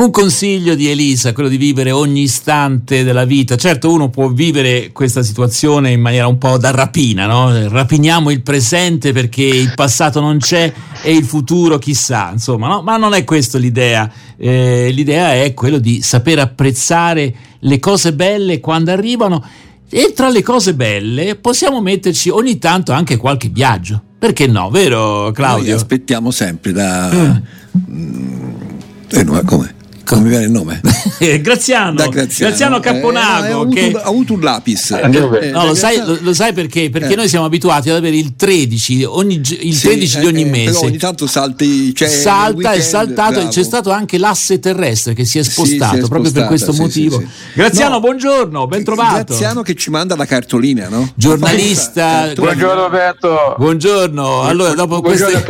Un consiglio di Elisa, quello di vivere ogni istante della vita. Certo, uno può vivere questa situazione in maniera un po' da rapina, no? Rapiniamo il presente perché il passato non c'è e il futuro chissà, insomma, no? Ma non è questa l'idea. Eh, l'idea è quello di saper apprezzare le cose belle quando arrivano e tra le cose belle possiamo metterci ogni tanto anche qualche viaggio. Perché no, vero Claudio? Noi aspettiamo sempre da... Mm. Eh, no, come? Come mi viene il nome? Graziano, da Graziano. Graziano Capponago. Eh, ha, avuto, che... ha, avuto, un lapis. Eh, eh, no, lo, sai, lo, lo, sai, perché? Perché eh. noi siamo abituati ad avere il 13, ogni, il sì, 13 di ogni mese. Però ogni tanto salti, cioè, salta, weekend, è saltato bravo. e c'è stato anche l'asse terrestre che si è spostato sì, si è proprio spostata, per questo sì, motivo. Graziano, no, buongiorno, ben trovato. Graziano che ci manda la cartolina, no? Giornalista. Buongiorno Roberto. Buongiorno. Allora, dopo queste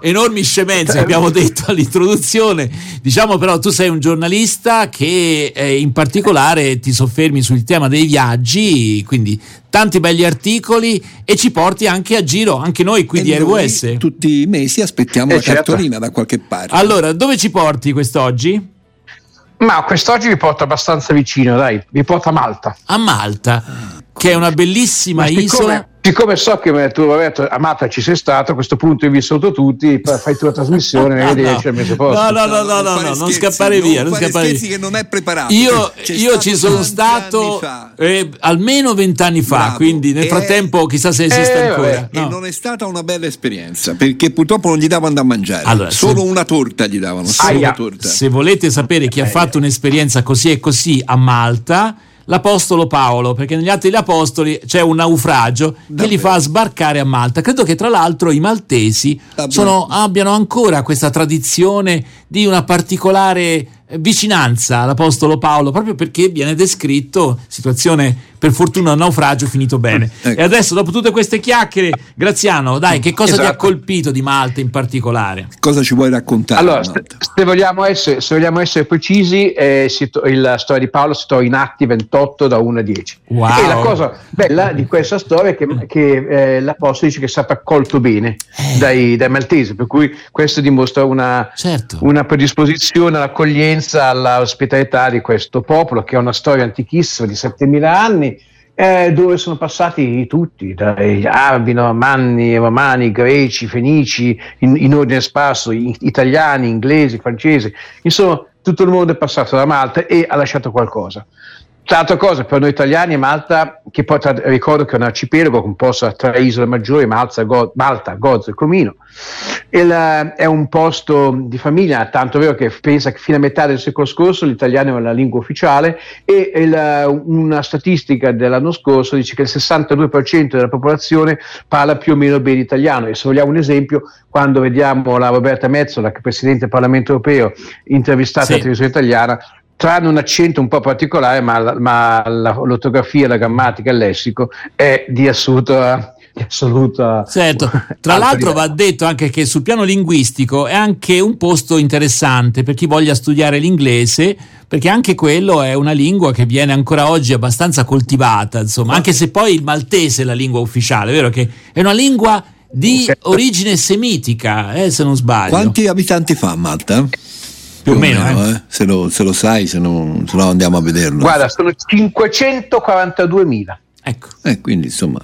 enormi scemenze abbiamo detto all'introduzione, diciamo però tu sei un giornalista che eh, in particolare ti soffermi sul tema dei viaggi, quindi tanti belli articoli e ci porti anche a giro, anche noi qui e di RWS. Tutti i mesi aspettiamo eh, la certo. cartolina da qualche parte. Allora, dove ci porti quest'oggi? Ma quest'oggi vi porto abbastanza vicino, dai, vi porto a Malta. A Malta, che è una bellissima isola Siccome so che tu Roberto Amata ci sei stato, a questo punto vi saluto tutti, fai tu la trasmissione e vedi no, c'è il mese posto. No, no, no, no, no, no, non scappare via. Non, scappare via. che non è preparato. Io, io ci sono stato eh, almeno vent'anni fa, Bravo. quindi nel frattempo chissà se esiste eh, ancora. No. E non è stata una bella esperienza, perché purtroppo non gli davano da mangiare. Allora, Solo se, una torta gli davano. Se, se volete sapere chi ha fatto un'esperienza così e così a Malta l'Apostolo Paolo, perché negli Atti degli Apostoli c'è un naufragio Davvero? che li fa sbarcare a Malta. Credo che tra l'altro i maltesi sono, abbiano ancora questa tradizione di una particolare vicinanza all'Apostolo Paolo, proprio perché viene descritto situazione per fortuna un naufragio finito bene. Ecco. E adesso, dopo tutte queste chiacchiere, Graziano, dai, che cosa esatto. ti ha esatto. colpito di Malta in particolare? Cosa ci vuoi raccontare? Allora, se, se, vogliamo essere, se, vogliamo essere, precisi, eh, to- la storia di Paolo si trova in Atti 28 da 1 a 10. Wow. E la cosa bella di questa storia è che, che eh, l'Apostolo dice che è stato accolto bene eh. dai, dai, maltesi, per cui questo dimostra una, certo. una predisposizione all'accoglienza, all'ospitalità di questo popolo, che ha una storia antichissima di 7000 anni eh, dove sono passati tutti, dai arabi, normanni, romani, greci, fenici, in, in ordine sparso, italiani, inglesi, francesi, insomma tutto il mondo è passato da Malta e ha lasciato qualcosa. Tra l'altra cosa, per noi italiani Malta, che poi tra, ricordo che è un arcipelago composto da tre isole maggiori, Malta, Go, Malta Gozo e Comino, il, è un posto di famiglia, tanto vero che pensa che fino a metà del secolo scorso l'italiano è la lingua ufficiale e il, una statistica dell'anno scorso dice che il 62% della popolazione parla più o meno bene italiano e se vogliamo un esempio, quando vediamo la Roberta Mezzola, che è Presidente del Parlamento Europeo, intervistata sì. alla televisione italiana, tranne un accento un po' particolare, ma, ma la, l'ortografia, la grammatica, il lessico è di assoluta assoluta. Certo, tra l'altro va detto anche che sul piano linguistico è anche un posto interessante per chi voglia studiare l'inglese, perché anche quello è una lingua che viene ancora oggi abbastanza coltivata, insomma, anche se poi il maltese è la lingua ufficiale, vero che è una lingua di origine semitica, eh, se non sbaglio. Quanti abitanti fa Malta? Più o meno, meno eh. Eh. Se, lo, se, lo, sai, se no, se no, andiamo a vederlo. Guarda, sono 542.000. Ecco. Eh, quindi insomma...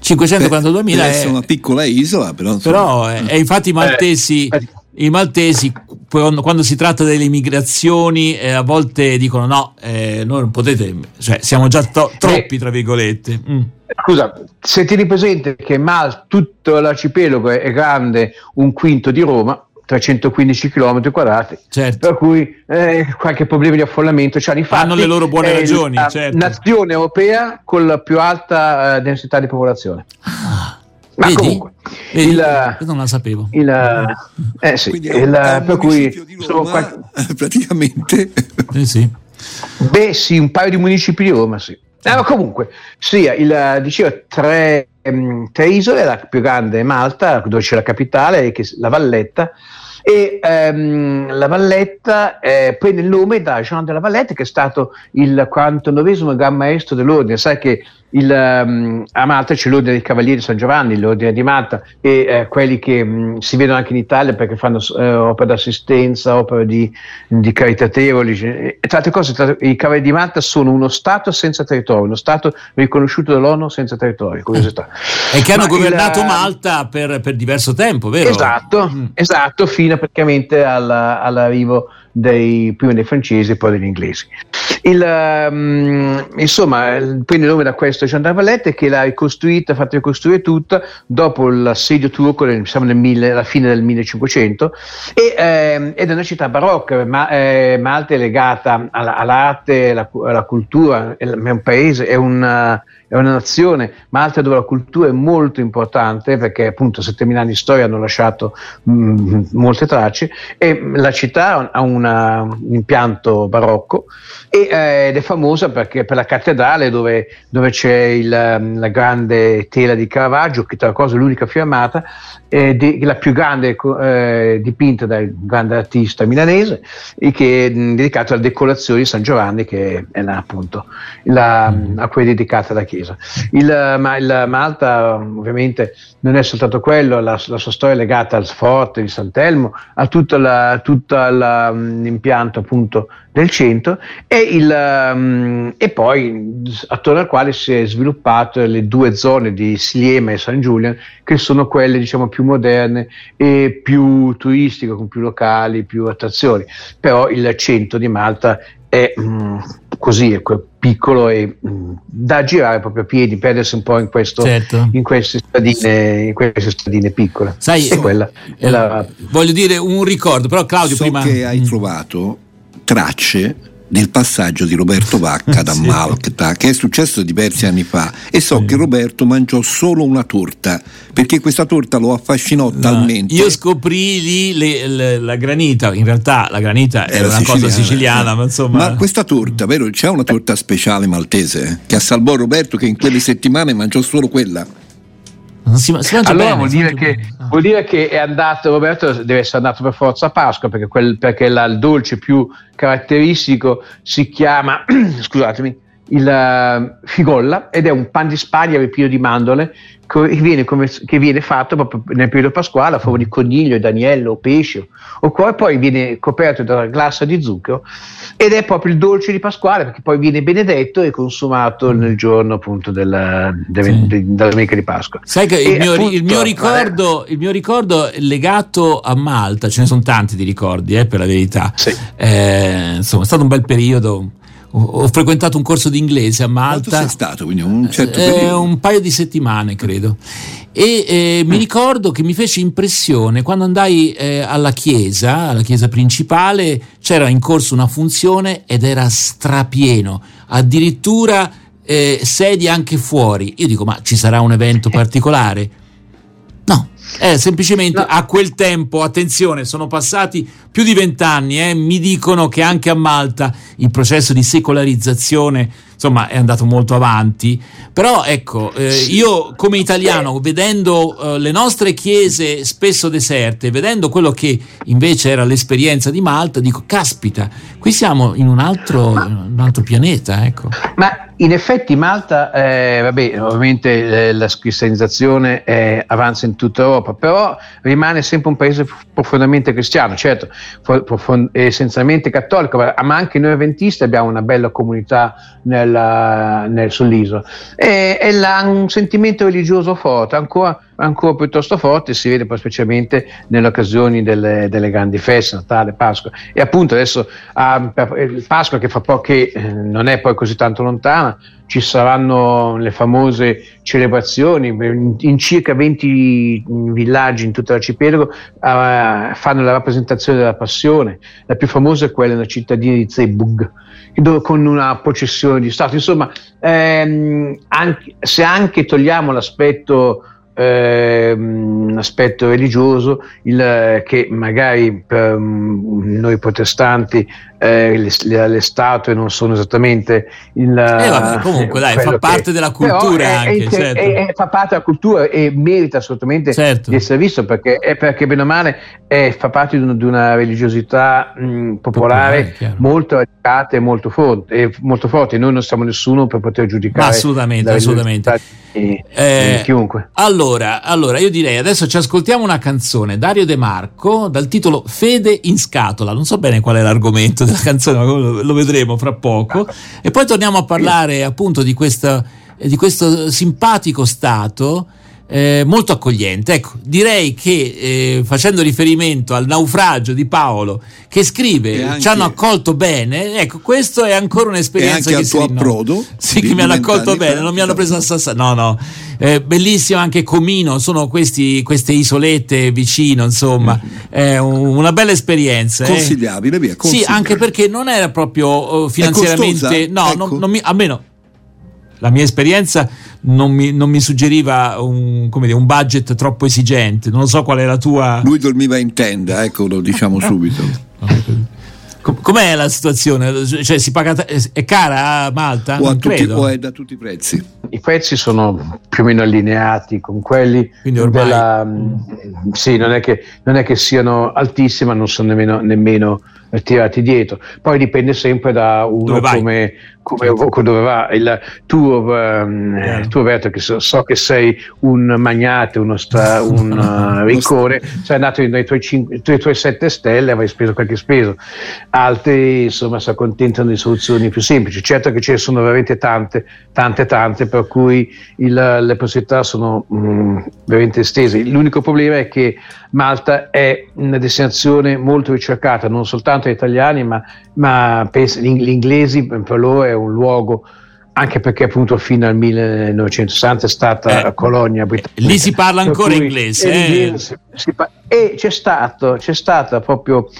542.000 è una piccola isola, però. Insomma, però è, è infatti i maltesi, eh, i maltesi quando, quando, si tratta delle immigrazioni eh, a volte dicono no, eh, noi non potete, cioè siamo già to- troppi tra virgolette. Mm. Scusa, se tieni presente che Mal, tutto l'arcipelago è grande un quinto di Roma, 315 km quadrati, certo. per cui eh, qualche problema di affollamento c'hanno. Infatti, Hanno le loro buone ragioni. La certo. nazione europea con la più alta uh, densità di popolazione. Ah, Ma vedi? comunque, vedi? Il, Io non la sapevo. Il, eh, sì, il, per cui Roma, qualche... praticamente. Eh, sì. Beh, sì, un paio di municipi di Roma, sì. Eh, ma comunque, sì, il, dicevo, tre, um, tre isole, la più grande è Malta, dove c'è la capitale, la Valletta, E ehm, la Valletta eh, prende il nome da Jean de la Valletta, che è stato il 49 Gran Maestro dell'Ordine. Sai che il, um, a Malta c'è l'Ordine dei Cavalieri San Giovanni, l'Ordine di Malta, e eh, quelli che um, si vedono anche in Italia perché fanno eh, opere d'assistenza, opere di, di caritatevoli. E, tra altre cose, tra, i Cavalieri di Malta sono uno Stato senza territorio, uno Stato riconosciuto dall'ONU senza territorio. Curiosità. E che hanno Ma governato il, Malta per, per, diverso tempo, vero? Esatto, mm. esatto fino praticamente alla, all'arrivo dei, prima dei francesi e poi degli inglesi. Il, um, insomma, prende il nome da questo Jean Vallette che l'ha ricostruita, fatta ricostruire tutta dopo l'assedio turco diciamo nel mille, alla fine del 1500 e, eh, ed è una città barocca, ma eh, Malta è legata alla, all'arte, alla, alla, cultura, è un paese, è una è una nazione, Malta dove la cultura è molto importante perché appunto 7000 anni di storia hanno lasciato mh, mm, molte tracce e la città ha una, un impianto barocco e, eh, ed è famosa perché per la cattedrale dove, dove c'è il, la grande tela di Caravaggio, che tra l'altro è l'unica firmata, eh, di, la più grande eh, dipinta dal grande artista milanese e che è dedicata alla decorazione di San Giovanni che è là appunto la, mm. a cui è dedicata la chiesa. Il, ma, il Malta ovviamente non è soltanto quello, la, la, sua storia è legata al forte di Sant'Elmo, a tutto l'impianto appunto del centro e, il, um, e, poi attorno al quale si è sviluppato le due zone di Sliema e San Giulian che sono quelle diciamo più moderne e più turistiche con più locali, più attrazioni però il centro di Malta è mm, così, è piccolo e mh, mm, da girare proprio a piedi, perdersi un po' in, questo, certo. in, queste, stradine, in queste stradine piccole. Sai, e quella eh, la... voglio dire un ricordo, però Claudio so prima... che hai mm. trovato tracce del passaggio di Roberto Vacca da sì. Malta, che è successo diversi anni fa, e so sì. che Roberto mangiò solo una torta, perché questa torta lo affascinò no, talmente. Io scoprì lì le, le, la granita, in realtà la granita era, una siciliana, cosa siciliana, ma insomma... Ma questa torta, vero? C'è una torta speciale maltese che assalvò Roberto che in quelle settimane mangiò solo quella. Si, si allora bene, vuol, dire che, ah. vuol, dire che, è andato, Roberto deve essere andato per forza a Pasqua perché, quel, perché la, il dolce più caratteristico si chiama, scusatemi, il uh, figolla ed è un pan di spagna ripieno di mandorle che viene, come, che viene, fatto proprio nel periodo pasquale a forma di coniglio, d'agnello o pesce o poi, poi viene coperto da una glassa di zucchero ed è proprio il dolce di Pasquale perché poi viene benedetto e consumato nel giorno appunto della, della, sì. della domenica di Pasqua. Sai che il mio, appunto, il, mio ricordo, il mio, ricordo, è legato a Malta, ce ne sono tanti di ricordi eh, per la verità. Sì. Eh, insomma è stato un bel periodo ho frequentato un corso di inglese a Malta. Quanto sei stato? Quindi un, certo eh, un paio di settimane, credo. E eh, mi mm. ricordo che mi fece impressione quando andai eh, alla chiesa, alla chiesa principale, c'era in corso una funzione ed era strapieno, addirittura eh, sedie anche fuori. Io dico, ma ci sarà un evento particolare? No, eh, semplicemente no. a quel tempo, attenzione, sono passati più di vent'anni, eh, mi dicono che anche a Malta il processo di secolarizzazione insomma è andato molto avanti, però ecco, eh, io come italiano, vedendo eh, le nostre chiese spesso deserte, vedendo quello che invece era l'esperienza di Malta, dico, caspita, qui siamo in un altro, un altro pianeta. Ecco. Ma in effetti Malta, eh, vabbè, ovviamente eh, la cristianizzazione eh, avanza in tutta Europa, però rimane sempre un paese profondamente cristiano, certo, profond- essenzialmente cattolico, ma anche noi avventisti abbiamo una bella comunità nella, nel, sull'isola. E, e là, un sentimento religioso forte, ancora, ancora, piuttosto forte, si vede poi specialmente nelle occasioni delle, delle grandi feste, Natale, Pasqua. E appunto adesso ah, Pasqua che, po- che eh, non è poi così tanto lontana, ci saranno le famose celebrazioni, in, circa 20 villaggi in tutto l'arcipelago uh, fanno la rappresentazione della passione, la più famosa è quella nella cittadina di Zeebrugge, con una processione di Stato. Insomma, ehm, anche, se anche togliamo l'aspetto eh, un aspetto religioso il, che magari per mm, noi protestanti eh, le, le, statue non sono esattamente il eh, vabbè, comunque dai fa parte che, della cultura è, anche è, certo. è, fa parte della cultura e merita assolutamente certo. di essere visto perché, è perché bene o male fa parte di, un, di una religiosità mh, popolare, popolare molto radicata e molto forte, molto forte. Noi non siamo nessuno per poter giudicare Ma assolutamente assolutamente. di, eh, di chiunque. allora, allora io direi adesso ci ascoltiamo una canzone Dario De Marco dal titolo Fede in scatola. Non so bene qual è l'argomento della canzone, lo vedremo fra poco. E poi torniamo a parlare appunto di, questa, di questo simpatico stato. Eh, molto accogliente. Ecco, direi che eh, facendo riferimento al naufragio di Paolo che scrive anche, ci hanno accolto bene, ecco, questo è ancora un'esperienza e anche che al tuo approdo. Sì, che mi hanno accolto bene, non mi hanno preso a sassare. No, no. Eh, bellissimo anche Comino, sono questi, queste isolette vicino, insomma, è una bella esperienza. Eh. Consigliabile, via. Consigliabile. Sì, anche perché non era proprio uh, finanziariamente, no, ecco. non, non mi, almeno la mia esperienza non mi, non mi suggeriva un, dire, un, budget troppo esigente. Non so qual è la tua. Lui dormiva in tenda, ecco, lo diciamo subito. Com'è la situazione? Cioè, si paga, è cara a Malta? O, a tutti, o è da tutti i prezzi? I prezzi sono più o meno allineati con quelli della. Sì, non è, che, non è che siano altissimi, ma non sono nemmeno, nemmeno tirati dietro. Poi dipende sempre da uno come, come, dove va. Il tuo, um, tu Roberto che so, so, che sei un magnate uno sta, un uh, riccone sei andato nei tuoi, cinque, nei tuoi sette stelle avrai speso qualche speso. Altri insomma si accontentano di soluzioni più semplici. Certo che ce ne sono veramente tante tante tante per cui il, le possibilità sono um, veramente estese. L'unico problema è che Malta è una destinazione molto ricercata non soltanto dagli italiani ma, ma gli inglesi per loro è un luogo anche perché appunto fino al 1960 è stata eh, colonia britannica. Lì si parla ancora inglese. Eh. E c'è stato, c'è stata proprio,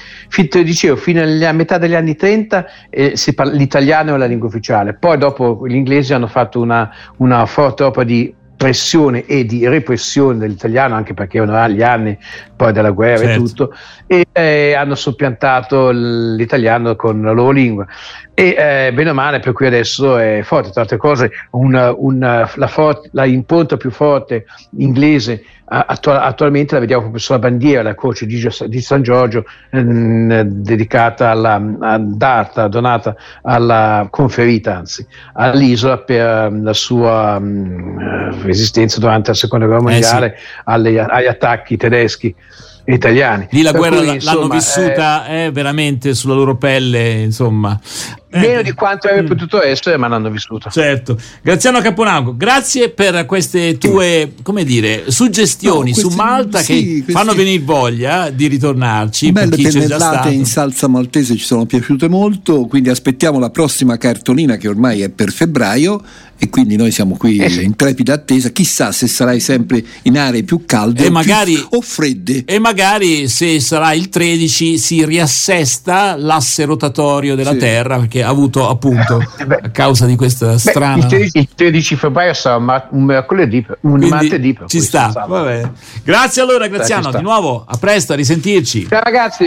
dicevo, fino alla metà degli anni 30 eh, parla, l'italiano è la lingua ufficiale, poi dopo gli inglesi hanno fatto una, una forte opera di pressione e di repressione dell'italiano, anche perché erano gli anni poi della guerra certo. e tutto, e eh, hanno soppiantato l'italiano con la loro lingua. E eh, bene o male, per cui adesso è forte. Tra altre cose, una, una, la, for- la impronta più forte inglese attual- attualmente la vediamo proprio sulla bandiera, la croce di, di San Giorgio, ehm, dedicata alla, data, donata alla conferita, anzi, all'isola per um, la sua um, resistenza durante la seconda guerra mondiale eh sì. alle, agli attacchi tedeschi italiani. Lì la guerra cui, l'hanno insomma, vissuta eh, eh, veramente sulla loro pelle, insomma. Meno di quanto avrei mm. potuto essere, ma l'hanno vissuta. Certo. Graziano Caponago, grazie per queste tue, come dire, suggestioni no, questi, su Malta sì, che questi... fanno venire voglia di ritornarci. Belle pennellate in salsa maltese ci sono piaciute molto, quindi aspettiamo la prossima cartolina che ormai è per febbraio e quindi noi siamo qui eh sì. in trepida attesa. Chissà se sarai sempre in aree più calde o, magari, più, o fredde. E magari se sarà il 13 si riassesta l'asse rotatorio della sì. Terra perché ha avuto appunto eh a causa di questa Beh, strana. Il 13, il 13, febbraio sarà un mercoledì, un quindi martedì. Ci sta. Grazie allora, Graziano. Di nuovo, a presto, a risentirci. Ciao ragazzi.